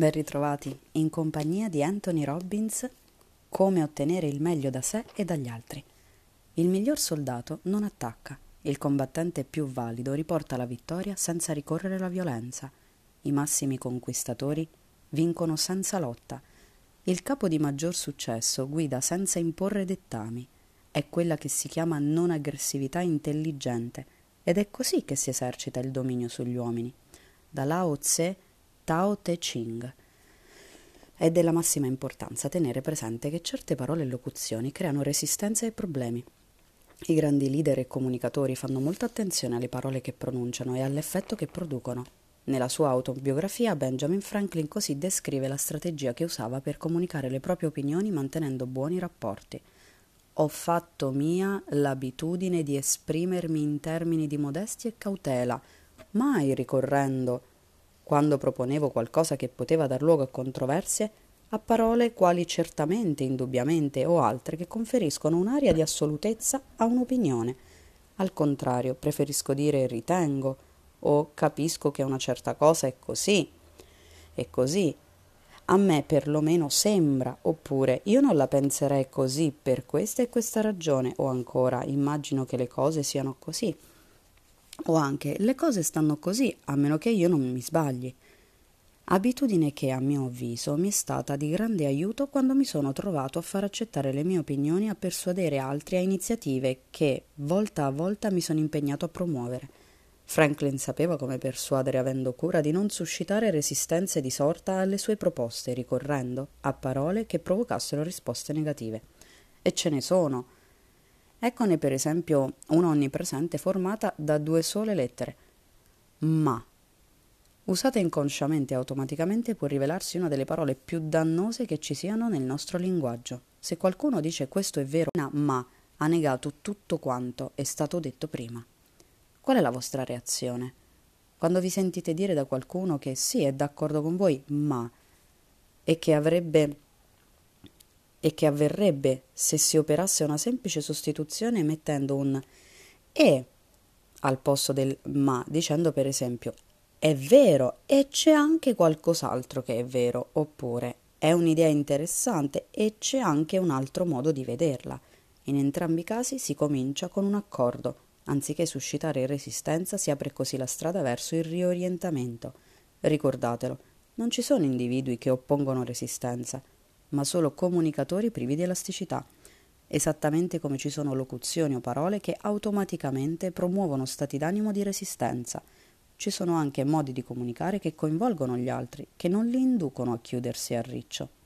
Ben ritrovati in compagnia di Anthony Robbins Come ottenere il meglio da sé e dagli altri. Il miglior soldato non attacca, il combattente più valido riporta la vittoria senza ricorrere alla violenza. I massimi conquistatori vincono senza lotta. Il capo di maggior successo guida senza imporre dettami. È quella che si chiama non aggressività intelligente ed è così che si esercita il dominio sugli uomini. Da Lao Tse Tao Te Ching. È della massima importanza tenere presente che certe parole e locuzioni creano resistenze e problemi. I grandi leader e comunicatori fanno molta attenzione alle parole che pronunciano e all'effetto che producono. Nella sua autobiografia Benjamin Franklin così descrive la strategia che usava per comunicare le proprie opinioni mantenendo buoni rapporti. Ho fatto mia l'abitudine di esprimermi in termini di modestia e cautela, mai ricorrendo quando proponevo qualcosa che poteva dar luogo a controversie, a parole quali certamente, indubbiamente o altre che conferiscono un'aria di assolutezza a un'opinione. Al contrario, preferisco dire ritengo o capisco che una certa cosa è così. E così. A me perlomeno sembra, oppure io non la penserei così per questa e questa ragione, o ancora immagino che le cose siano così o anche le cose stanno così a meno che io non mi sbagli. Abitudine che, a mio avviso, mi è stata di grande aiuto quando mi sono trovato a far accettare le mie opinioni e a persuadere altri a iniziative che, volta a volta, mi sono impegnato a promuovere. Franklin sapeva come persuadere avendo cura di non suscitare resistenze di sorta alle sue proposte, ricorrendo a parole che provocassero risposte negative. E ce ne sono Eccone per esempio una onnipresente formata da due sole lettere. Ma. Usata inconsciamente e automaticamente può rivelarsi una delle parole più dannose che ci siano nel nostro linguaggio. Se qualcuno dice questo è vero, ma ha negato tutto quanto è stato detto prima. Qual è la vostra reazione? Quando vi sentite dire da qualcuno che sì, è d'accordo con voi, ma e che avrebbe e che avverrebbe se si operasse una semplice sostituzione mettendo un e al posto del ma, dicendo per esempio è vero e c'è anche qualcos'altro che è vero, oppure è un'idea interessante e c'è anche un altro modo di vederla. In entrambi i casi si comincia con un accordo, anziché suscitare resistenza si apre così la strada verso il riorientamento. Ricordatelo, non ci sono individui che oppongono resistenza, ma solo comunicatori privi di elasticità, esattamente come ci sono locuzioni o parole che automaticamente promuovono stati d'animo di resistenza. Ci sono anche modi di comunicare che coinvolgono gli altri, che non li inducono a chiudersi a riccio.